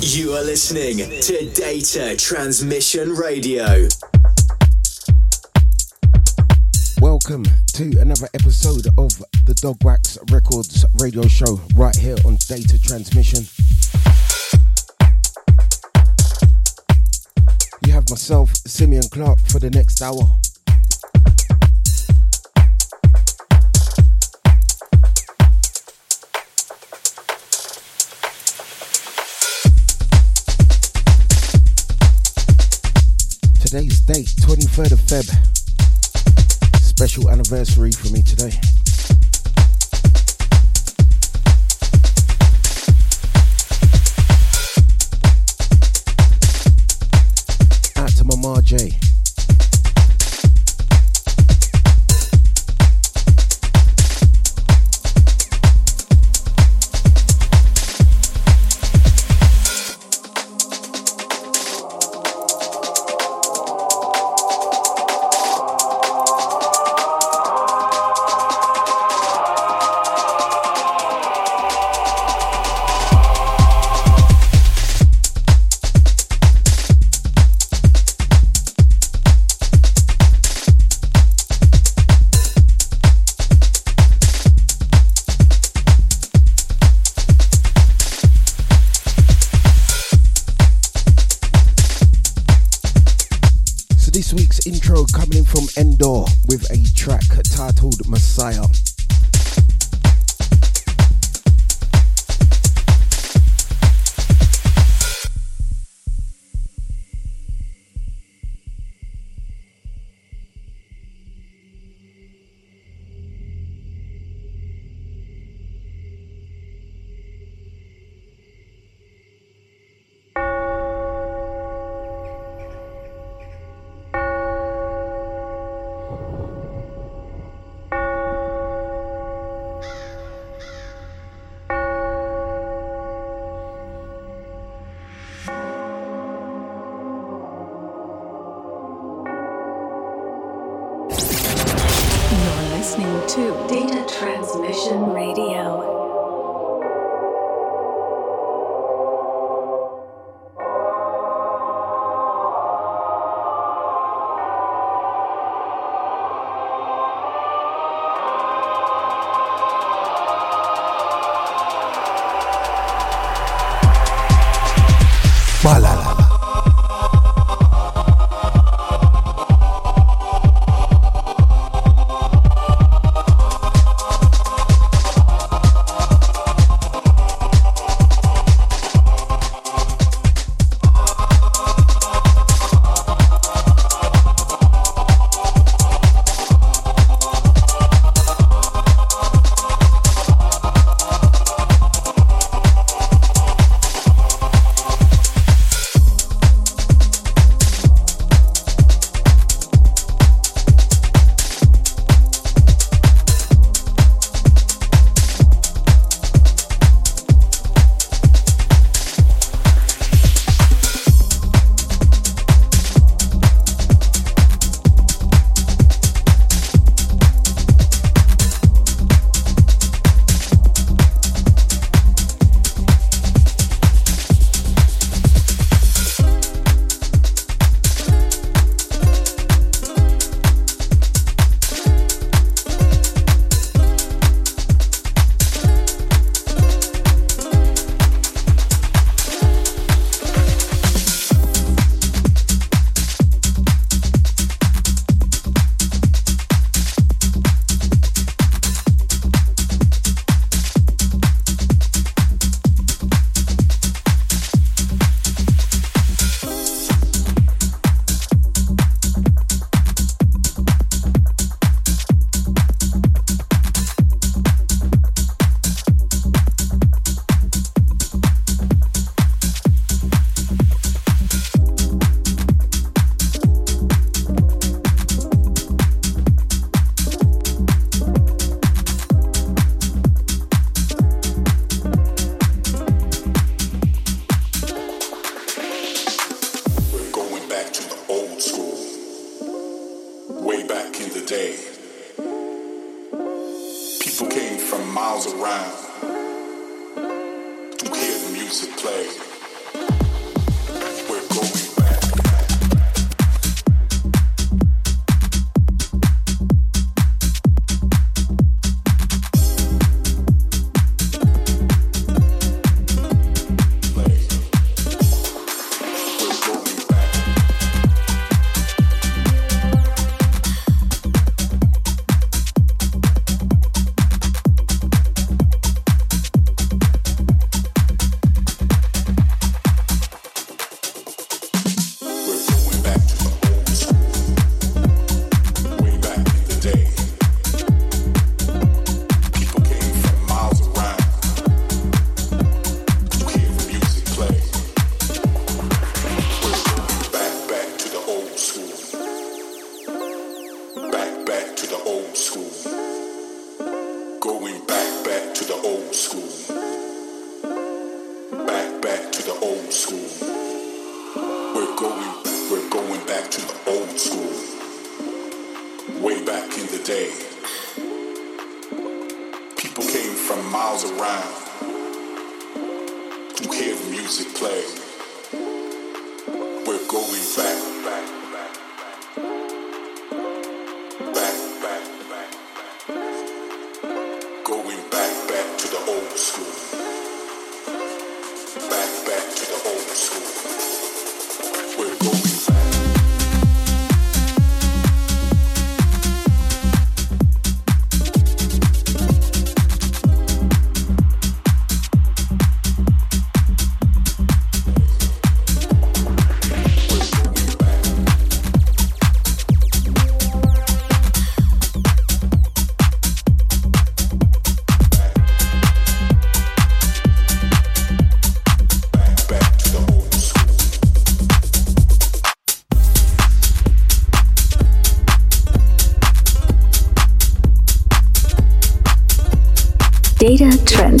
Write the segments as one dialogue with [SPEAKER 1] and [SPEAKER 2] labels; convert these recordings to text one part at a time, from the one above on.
[SPEAKER 1] You are listening to Data Transmission Radio.
[SPEAKER 2] Welcome to another episode of the Dog Wax Records radio show right here on Data Transmission. You have myself, Simeon Clark, for the next hour. Today's date, 23rd of Feb. Special anniversary for me today.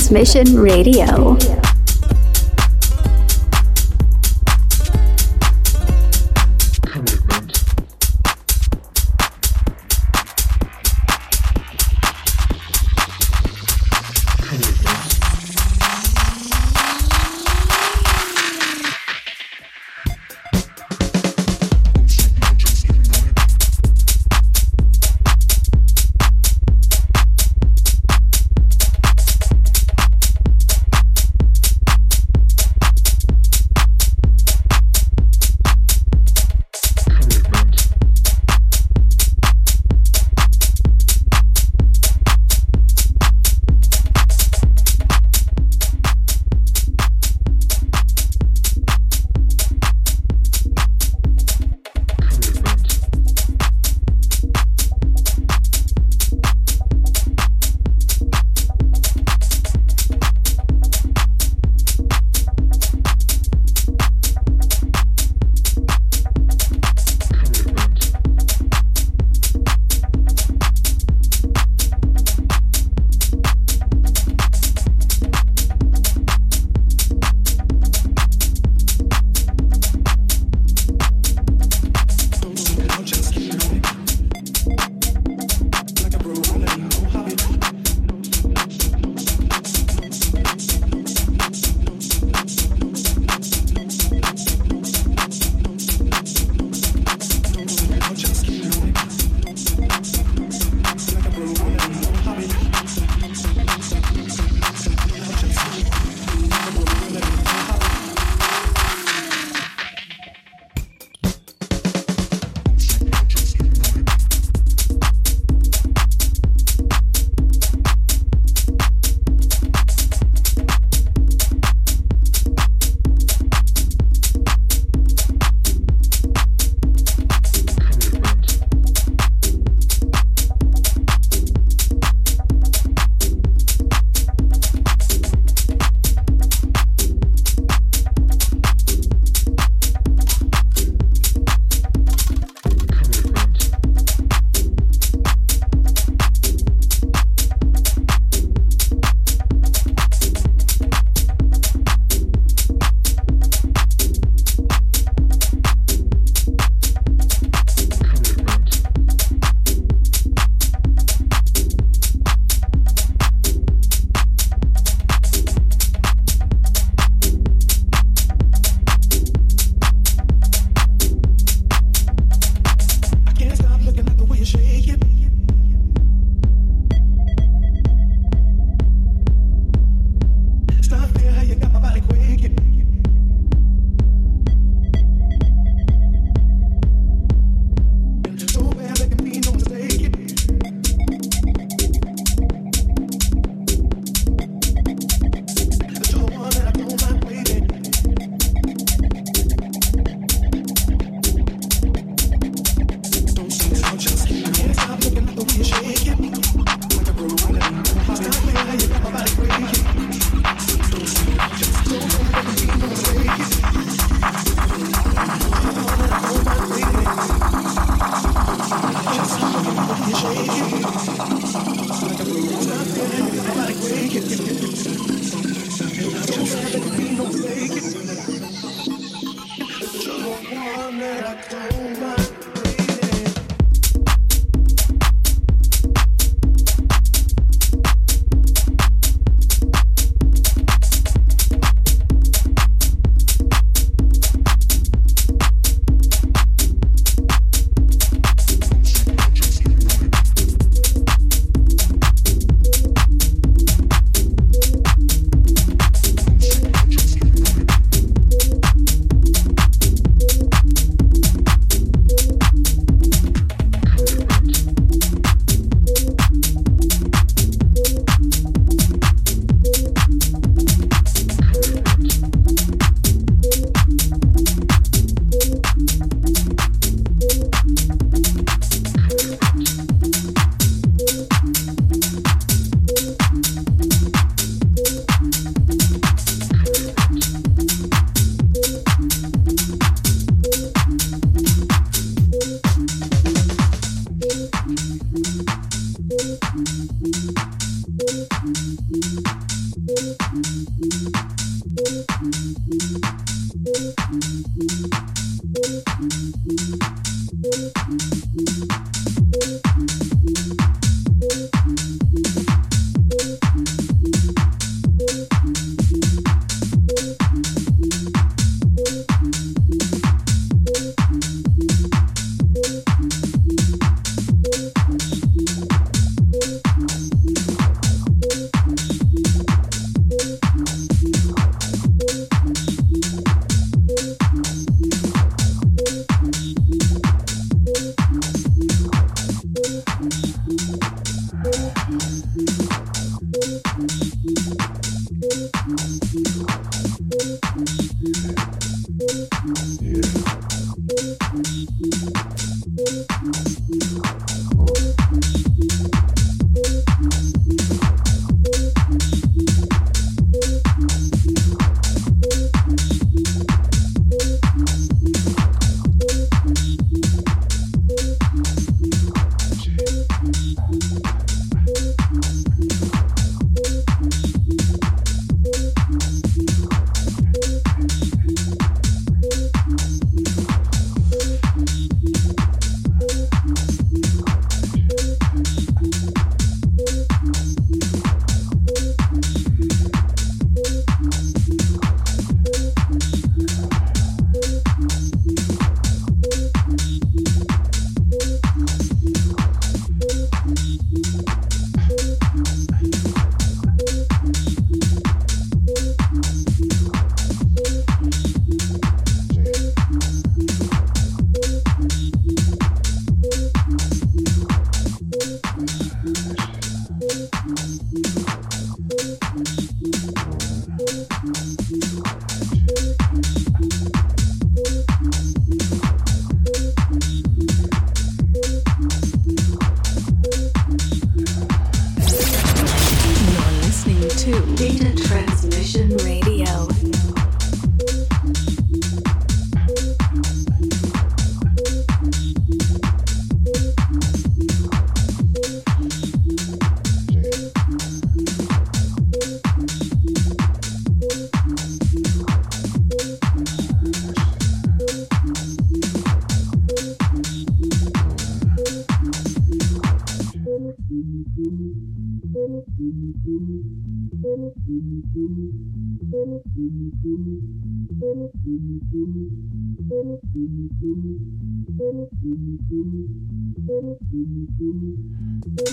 [SPEAKER 3] Transmission Radio.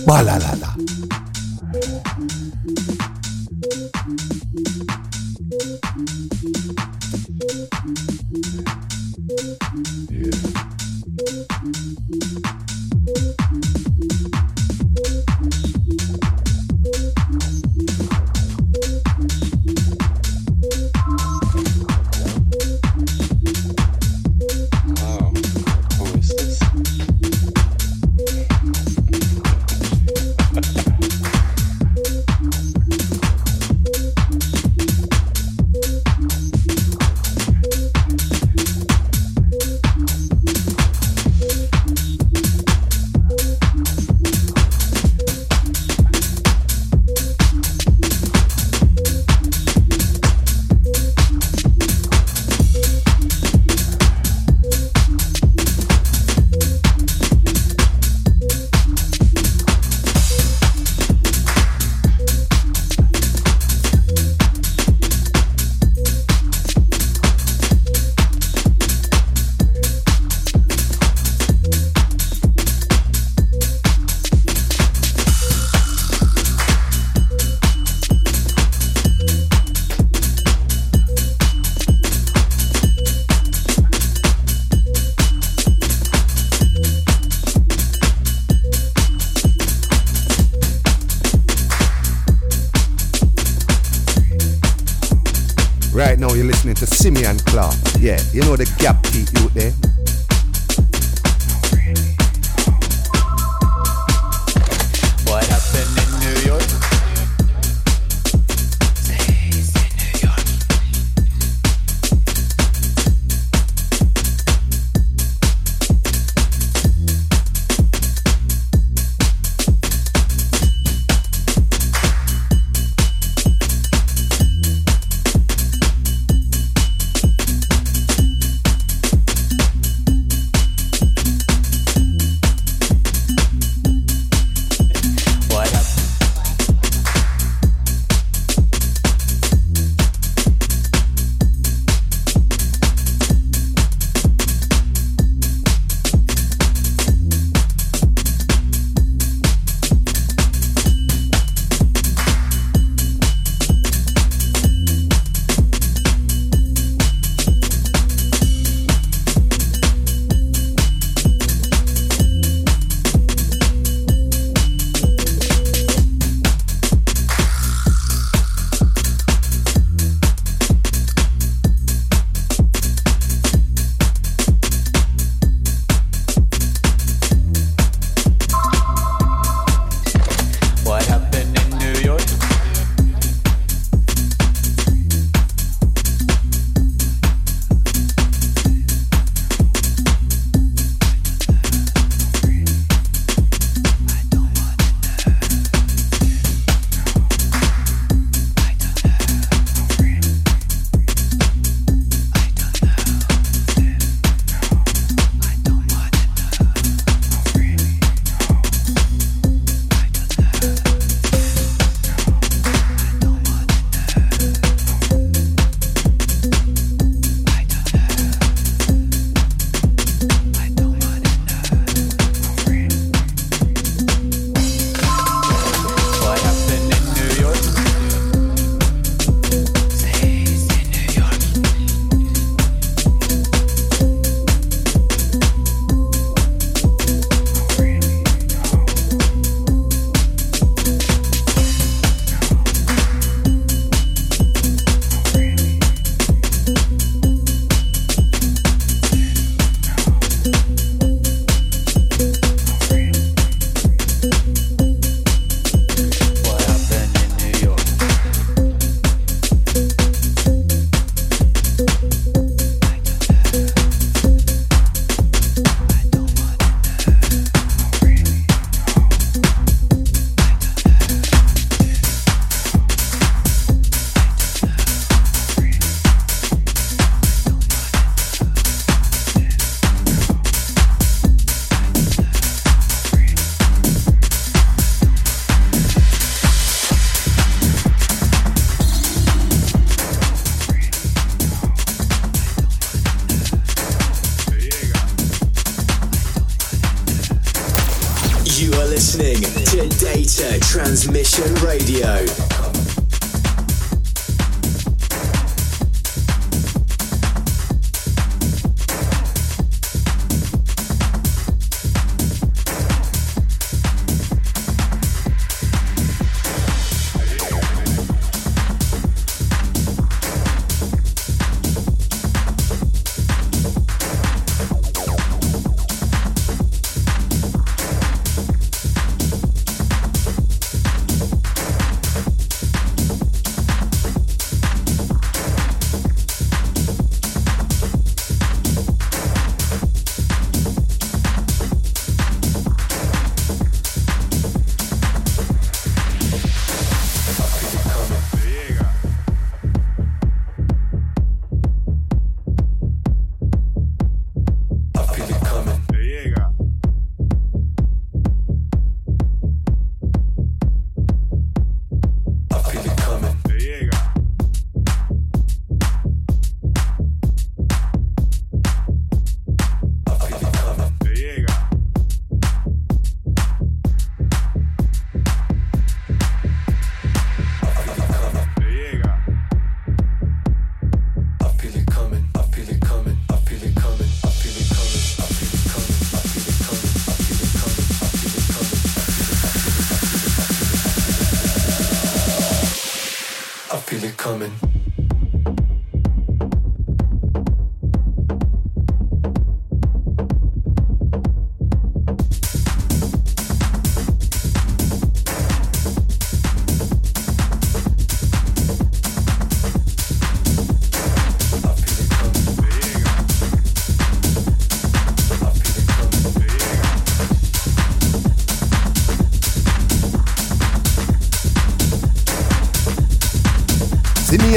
[SPEAKER 4] 왈라라라 예.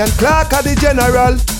[SPEAKER 5] And Clark
[SPEAKER 3] are the general.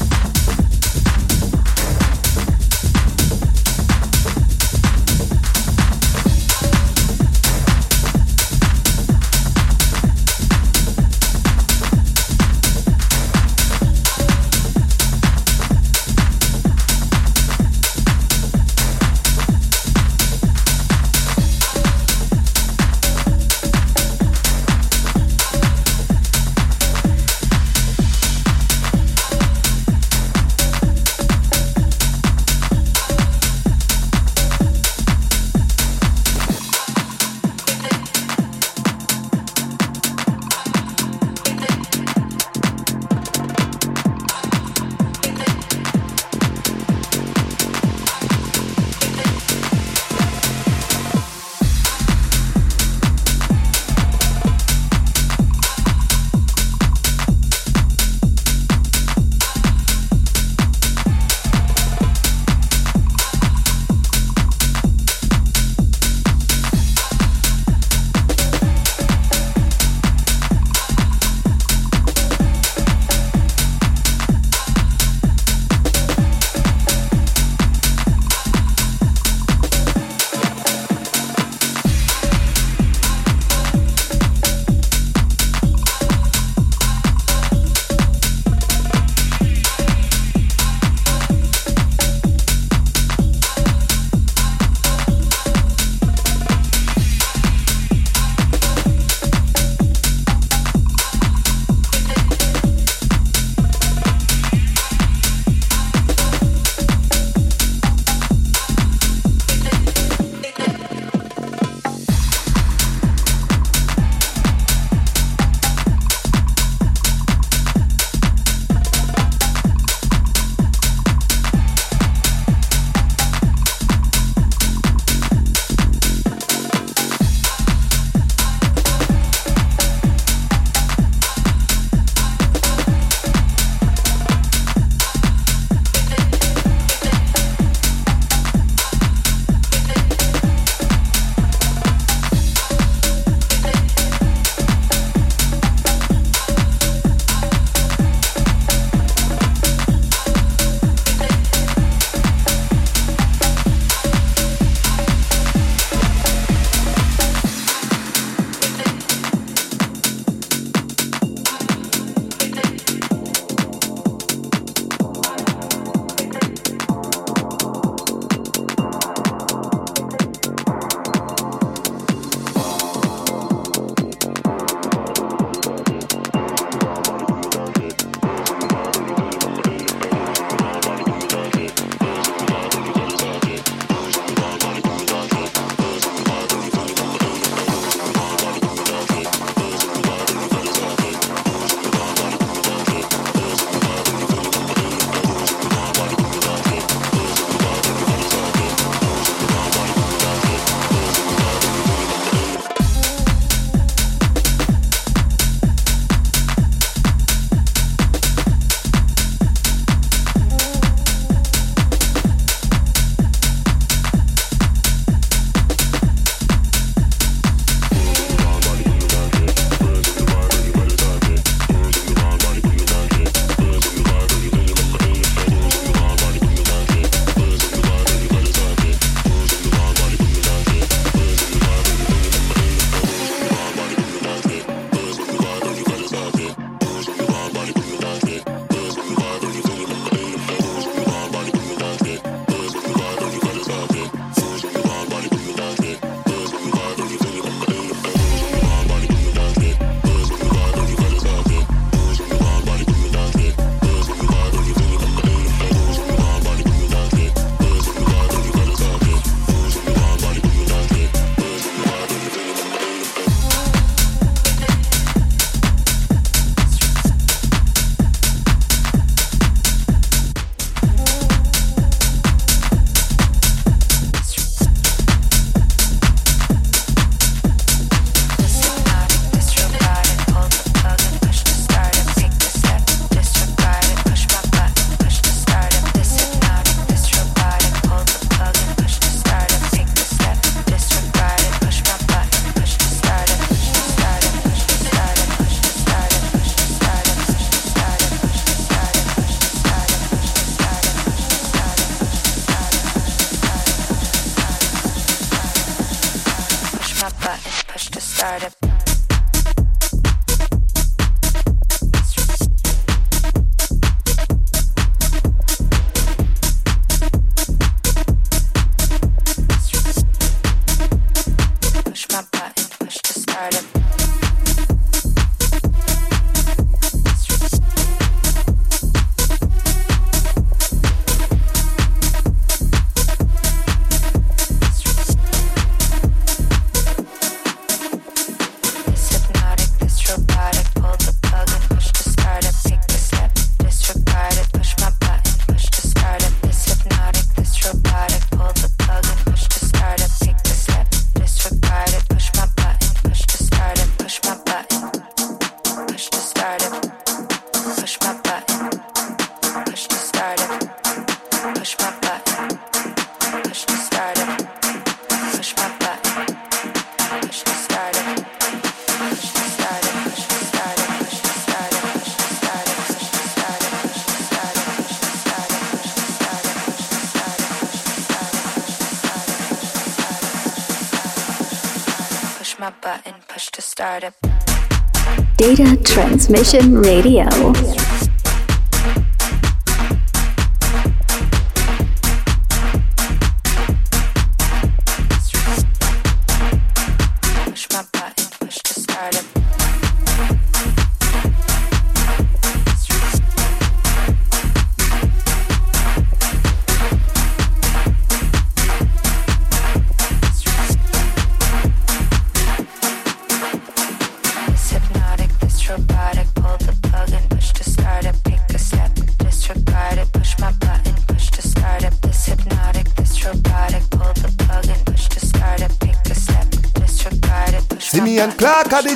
[SPEAKER 6] Transmission Radio.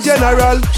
[SPEAKER 3] General.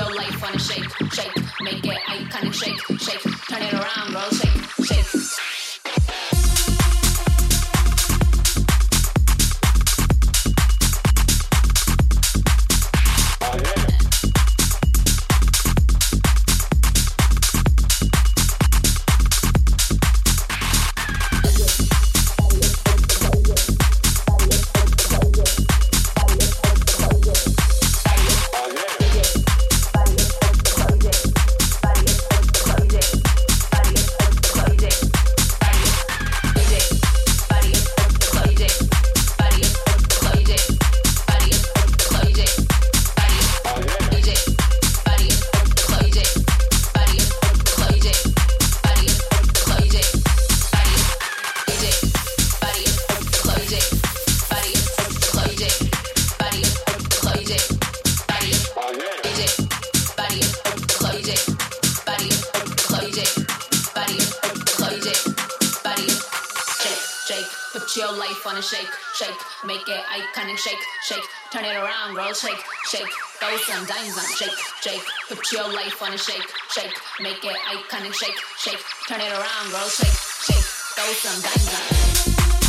[SPEAKER 7] your life on a shake, shake, make it iconic, shake, shake, turn it around, roll, shake, shake. I'm on shake, shake. Put your life on a shake, shake. Make it iconic, shake, shake. Turn it around, girl, shake, shake. Throw some dimes on.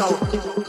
[SPEAKER 5] yo.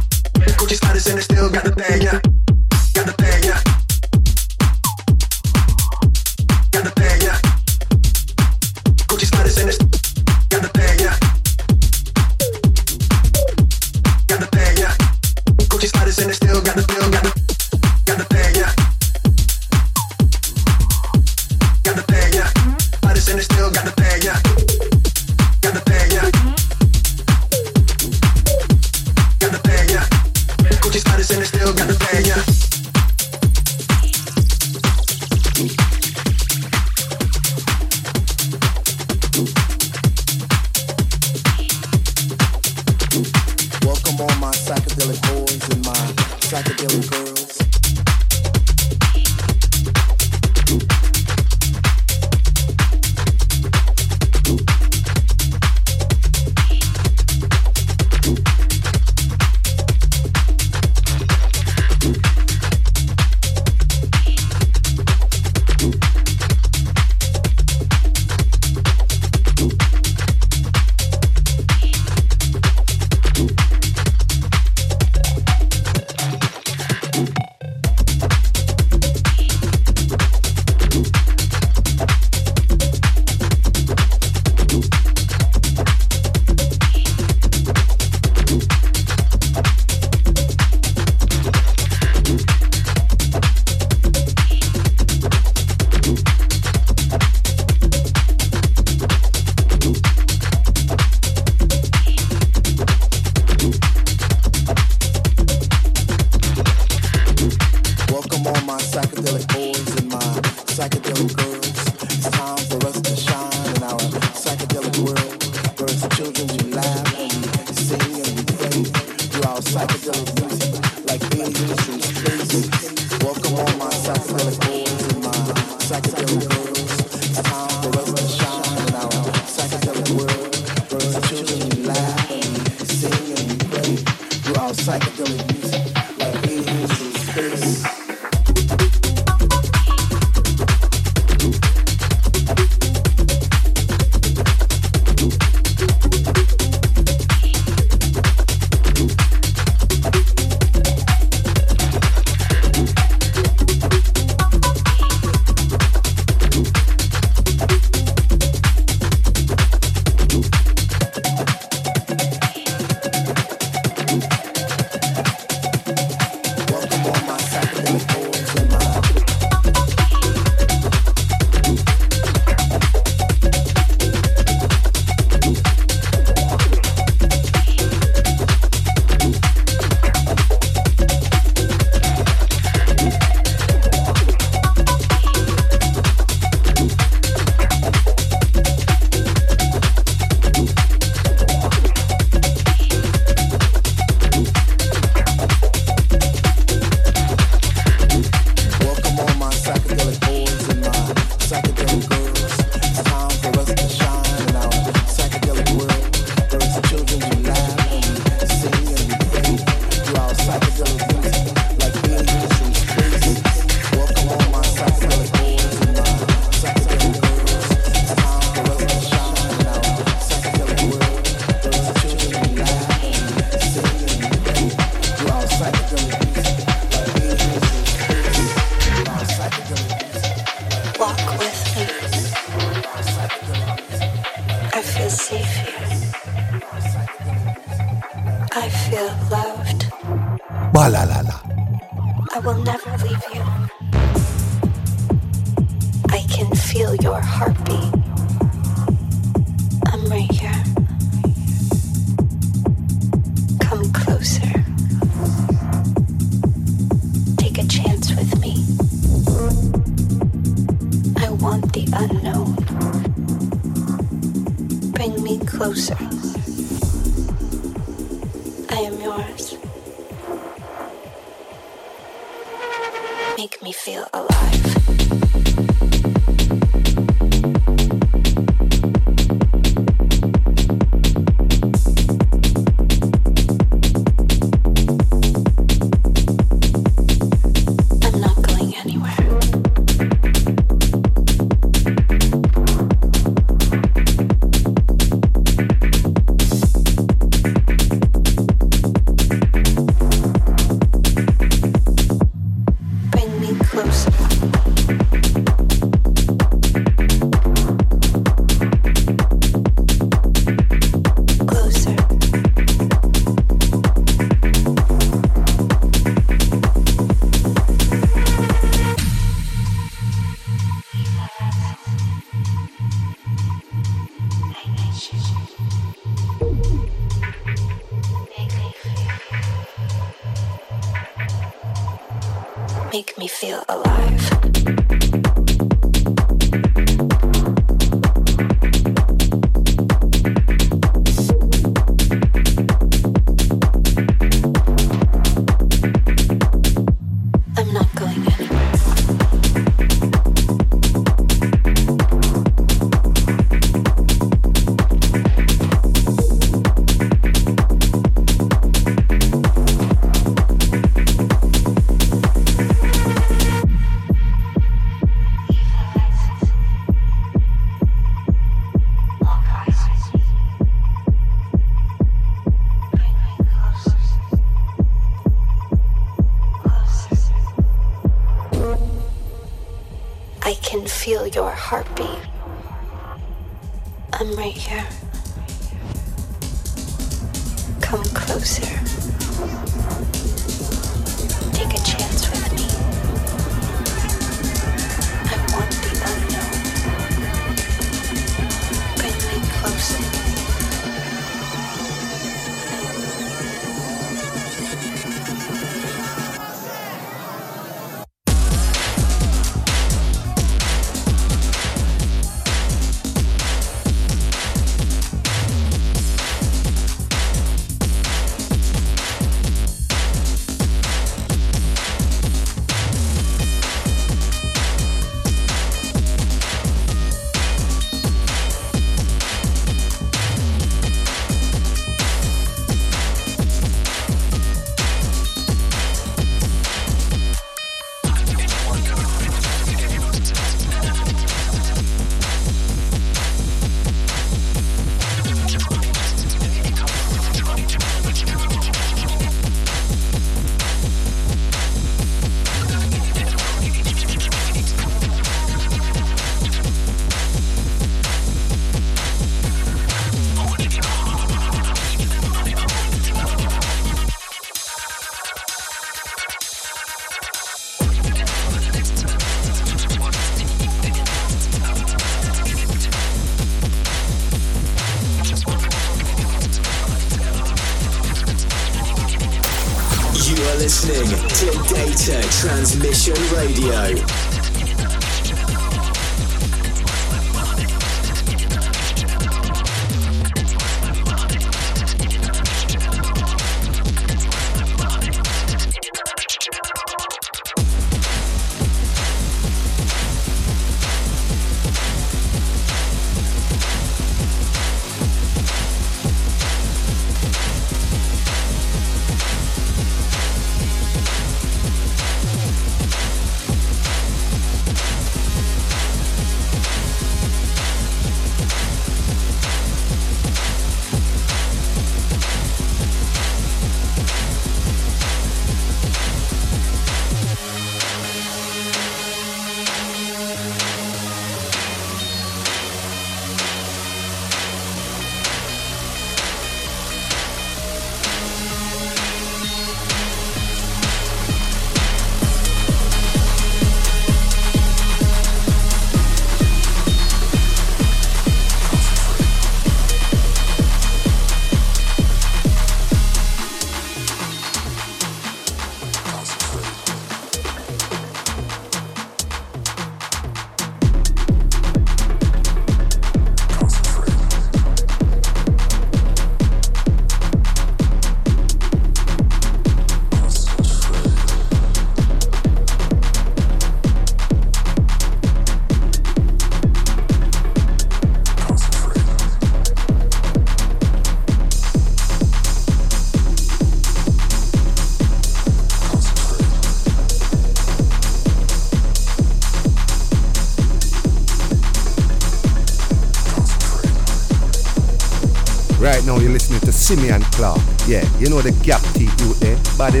[SPEAKER 5] Simeon Clark. Yeah, you know the gap teeth you there,
[SPEAKER 2] body.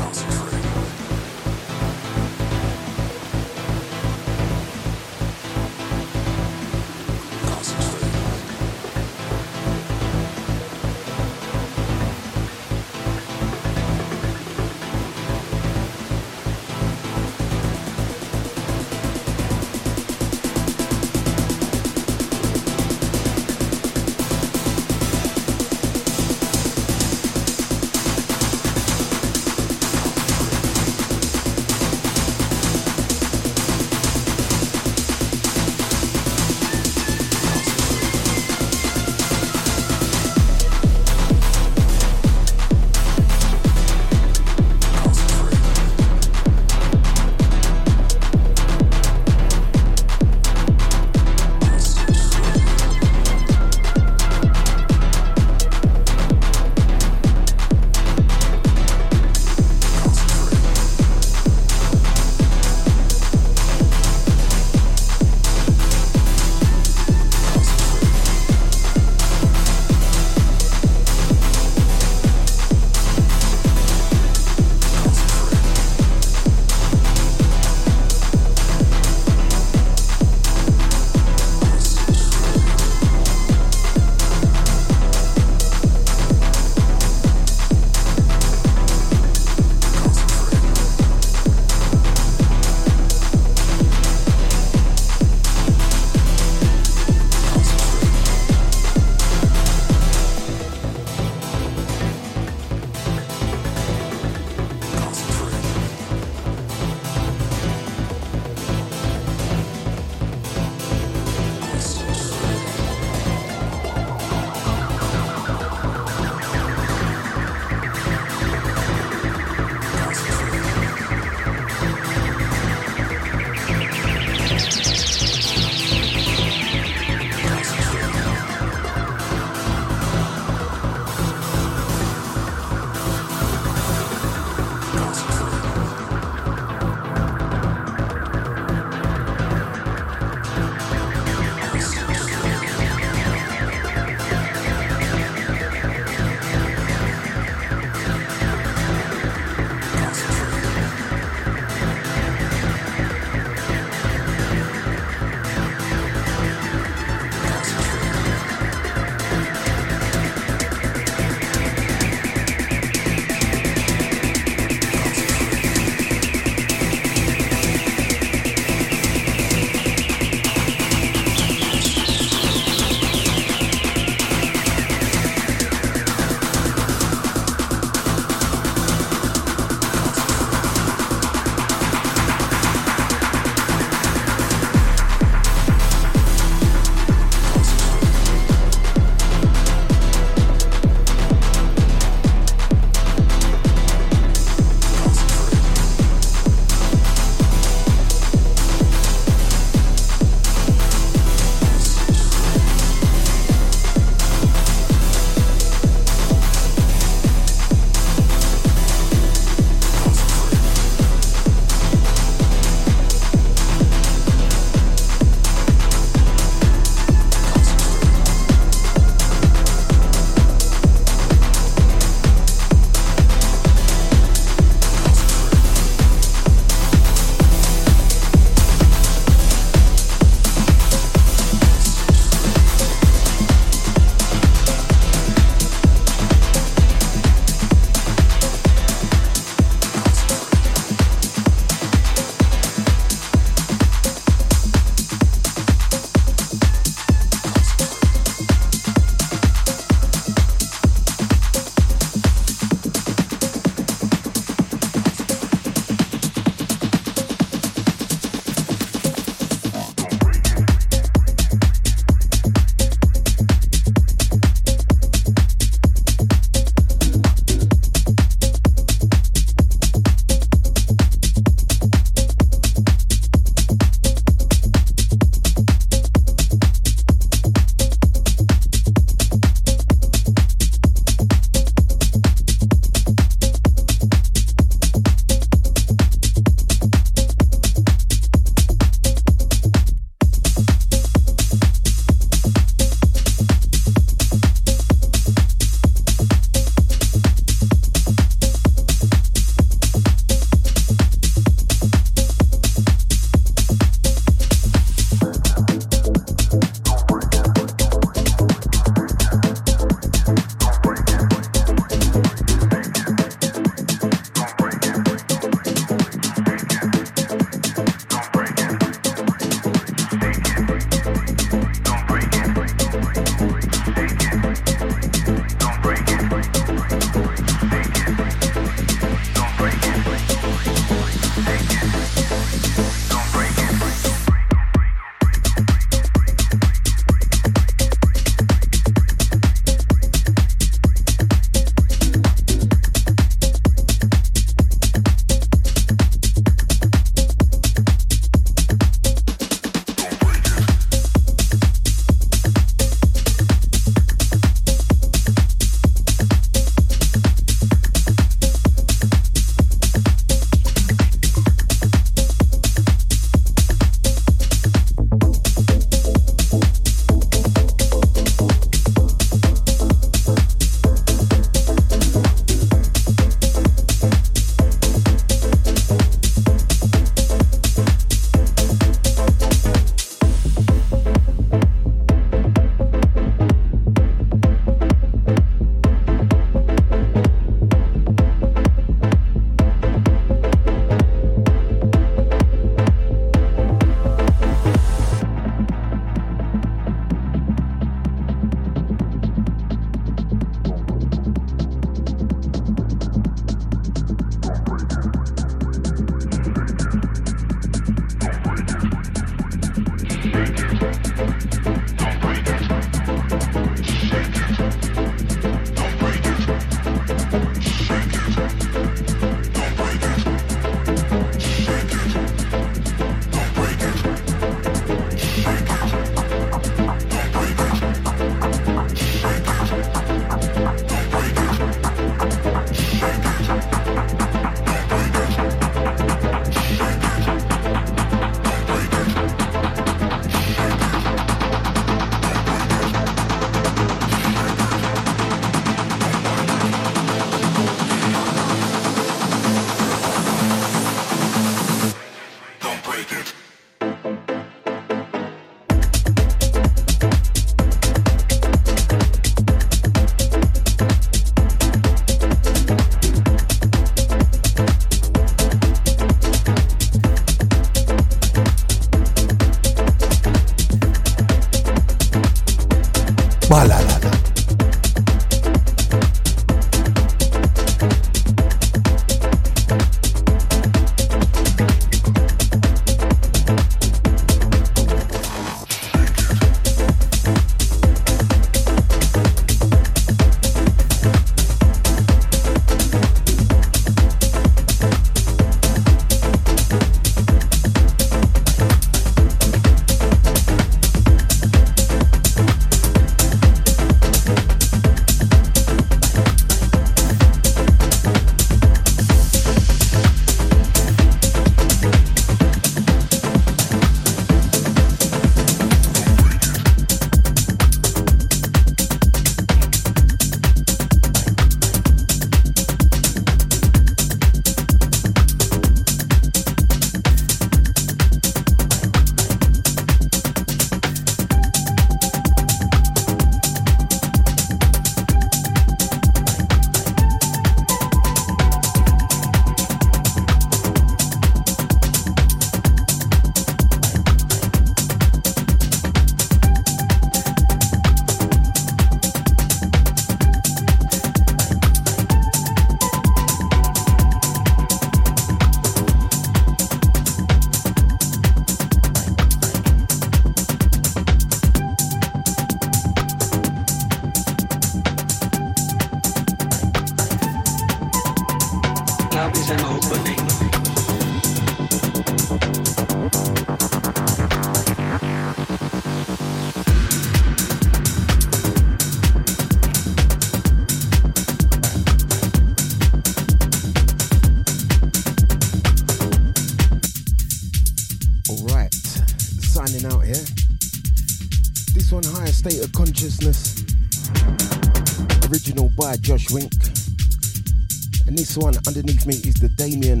[SPEAKER 2] This one underneath me is the Damian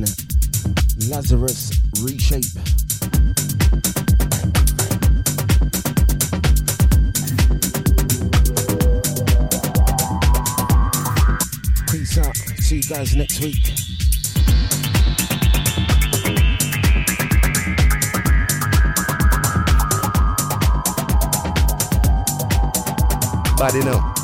[SPEAKER 2] Lazarus Reshape. Peace out. See you guys next week.
[SPEAKER 5] Body know.